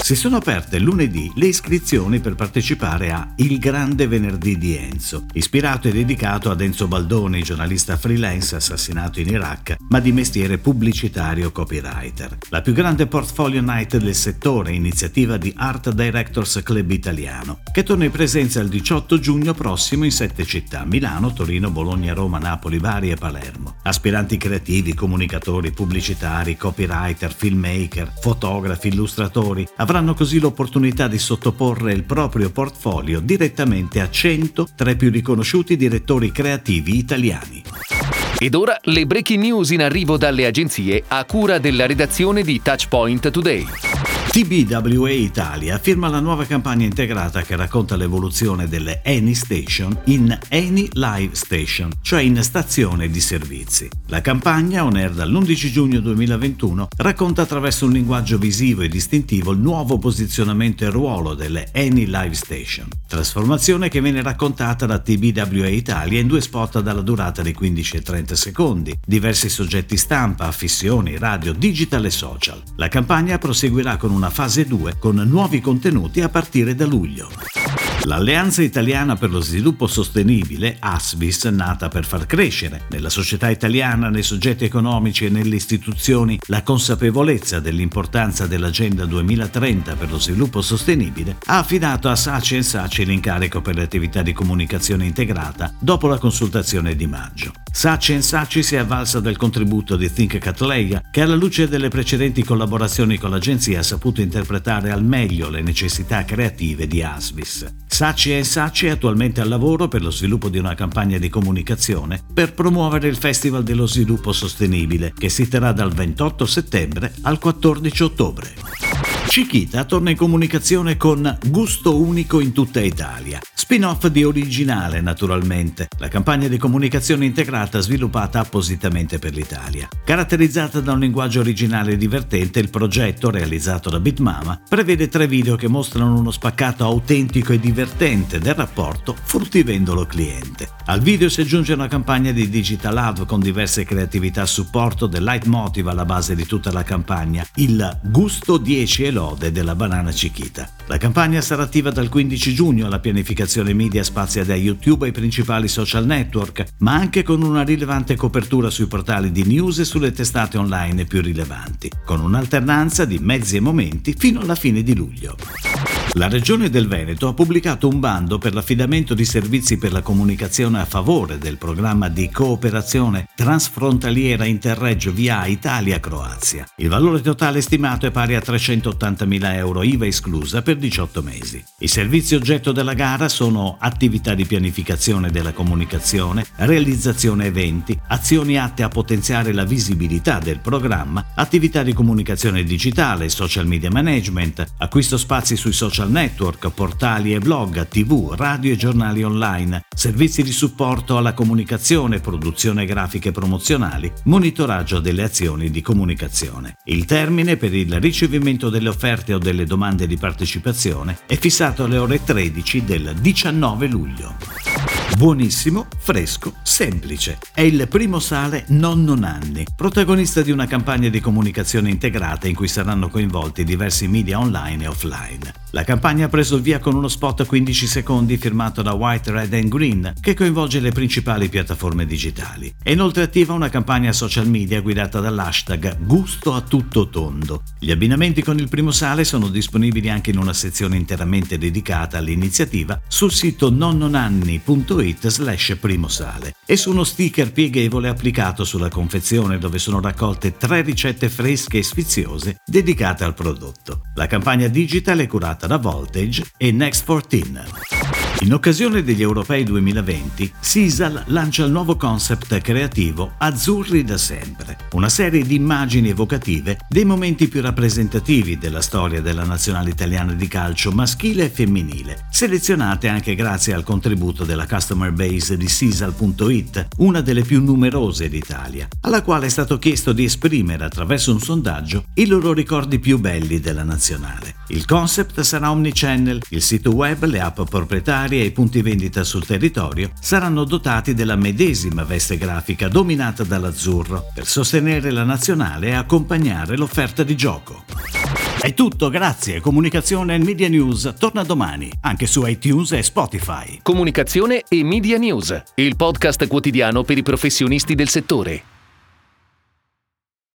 Si sono aperte lunedì le iscrizioni per partecipare a Il Grande Venerdì di Enzo, ispirato e dedicato ad Enzo Baldoni, giornalista freelance assassinato in Iraq, ma di mestiere pubblicitario copywriter. La più grande portfolio night del settore, iniziativa di Art Directors Club Italiano, che torna in presenza il 18 giugno prossimo in sette città, Milano, Torino, Bologna, Roma, Napoli, Bari e Palermo. Aspiranti creativi, comunicatori, pubblicitari, copywriter, filmmaker, fotografi, illustratori avranno così l'opportunità di sottoporre il proprio portfolio direttamente a 100 tra i più riconosciuti direttori creativi italiani. Ed ora le breaking news in arrivo dalle agenzie a cura della redazione di Touchpoint Today. TBWA Italia firma la nuova campagna integrata che racconta l'evoluzione delle Any Station in Any Live Station, cioè in stazione di servizi. La campagna, on air dall'11 giugno 2021, racconta attraverso un linguaggio visivo e distintivo il nuovo posizionamento e ruolo delle Any Live Station. Trasformazione che viene raccontata da TBWA Italia in due spot dalla durata di 15 e 30 secondi, diversi soggetti stampa, affissioni, radio, digital e social. La campagna proseguirà con una fase 2 con nuovi contenuti a partire da luglio. L'Alleanza Italiana per lo Sviluppo Sostenibile, ASVIS, nata per far crescere nella società italiana, nei soggetti economici e nelle istituzioni la consapevolezza dell'importanza dell'Agenda 2030 per lo sviluppo sostenibile, ha affidato a Saci e Saci l'incarico per le attività di comunicazione integrata dopo la consultazione di maggio. Saci Saci si è avvalsa del contributo di Think Catleya, che alla luce delle precedenti collaborazioni con l'agenzia ha saputo interpretare al meglio le necessità creative di Asvis. Saci e Saci è attualmente al lavoro per lo sviluppo di una campagna di comunicazione per promuovere il Festival dello Sviluppo Sostenibile, che si terrà dal 28 settembre al 14 ottobre. Chiquita torna in comunicazione con Gusto Unico in tutta Italia, Spin-off di Originale, naturalmente, la campagna di comunicazione integrata sviluppata appositamente per l'Italia. Caratterizzata da un linguaggio originale e divertente, il progetto, realizzato da Bitmama, prevede tre video che mostrano uno spaccato autentico e divertente del rapporto fruttivendolo-cliente. Al video si aggiunge una campagna di Digital Love con diverse creatività a supporto del leitmotiv alla base di tutta la campagna, il gusto 10 e lode della banana Chiquita. La campagna sarà attiva dal 15 giugno alla pianificazione media spazia da YouTube ai principali social network, ma anche con una rilevante copertura sui portali di news e sulle testate online più rilevanti, con un'alternanza di mezzi e momenti fino alla fine di luglio. La Regione del Veneto ha pubblicato un bando per l'affidamento di servizi per la comunicazione a favore del programma di cooperazione transfrontaliera Interreggio via Italia-Croazia. Il valore totale stimato è pari a 380.000 euro IVA esclusa per 18 mesi. I servizi oggetto della gara sono attività di pianificazione della comunicazione, realizzazione eventi, azioni atte a potenziare la visibilità del programma, attività di comunicazione digitale, social media management, acquisto spazi sui social network, portali e blog, tv, radio e giornali online, servizi di supporto alla comunicazione, produzione grafiche promozionali, monitoraggio delle azioni di comunicazione. Il termine per il ricevimento delle offerte o delle domande di partecipazione è fissato alle ore 13 del 19 luglio. Buonissimo, fresco, semplice. È il primo sale Nonno Nanni, protagonista di una campagna di comunicazione integrata in cui saranno coinvolti diversi media online e offline. La campagna ha preso il via con uno spot a 15 secondi firmato da White, Red and Green che coinvolge le principali piattaforme digitali. È inoltre attiva una campagna social media guidata dall'hashtag Gusto a tutto tondo. Gli abbinamenti con il primo sale sono disponibili anche in una sezione interamente dedicata all'iniziativa sul sito nonnonanni.it it slash primosale e su uno sticker pieghevole applicato sulla confezione dove sono raccolte tre ricette fresche e sfiziose dedicate al prodotto. La campagna digital è curata da Voltage e Next 14. In occasione degli Europei 2020, Sisal lancia il nuovo concept creativo Azzurri da sempre, una serie di immagini evocative dei momenti più rappresentativi della storia della nazionale italiana di calcio maschile e femminile, selezionate anche grazie al contributo della customer base di Sisal.it, una delle più numerose d'Italia, alla quale è stato chiesto di esprimere attraverso un sondaggio i loro ricordi più belli della nazionale. Il concept sarà omnichannel, il sito web, le app proprietarie, contrari ai punti vendita sul territorio saranno dotati della medesima veste grafica dominata dall'azzurro per sostenere la nazionale e accompagnare l'offerta di gioco. È tutto, grazie. Comunicazione e Media News torna domani, anche su iTunes e Spotify. Comunicazione e Media News, il podcast quotidiano per i professionisti del settore.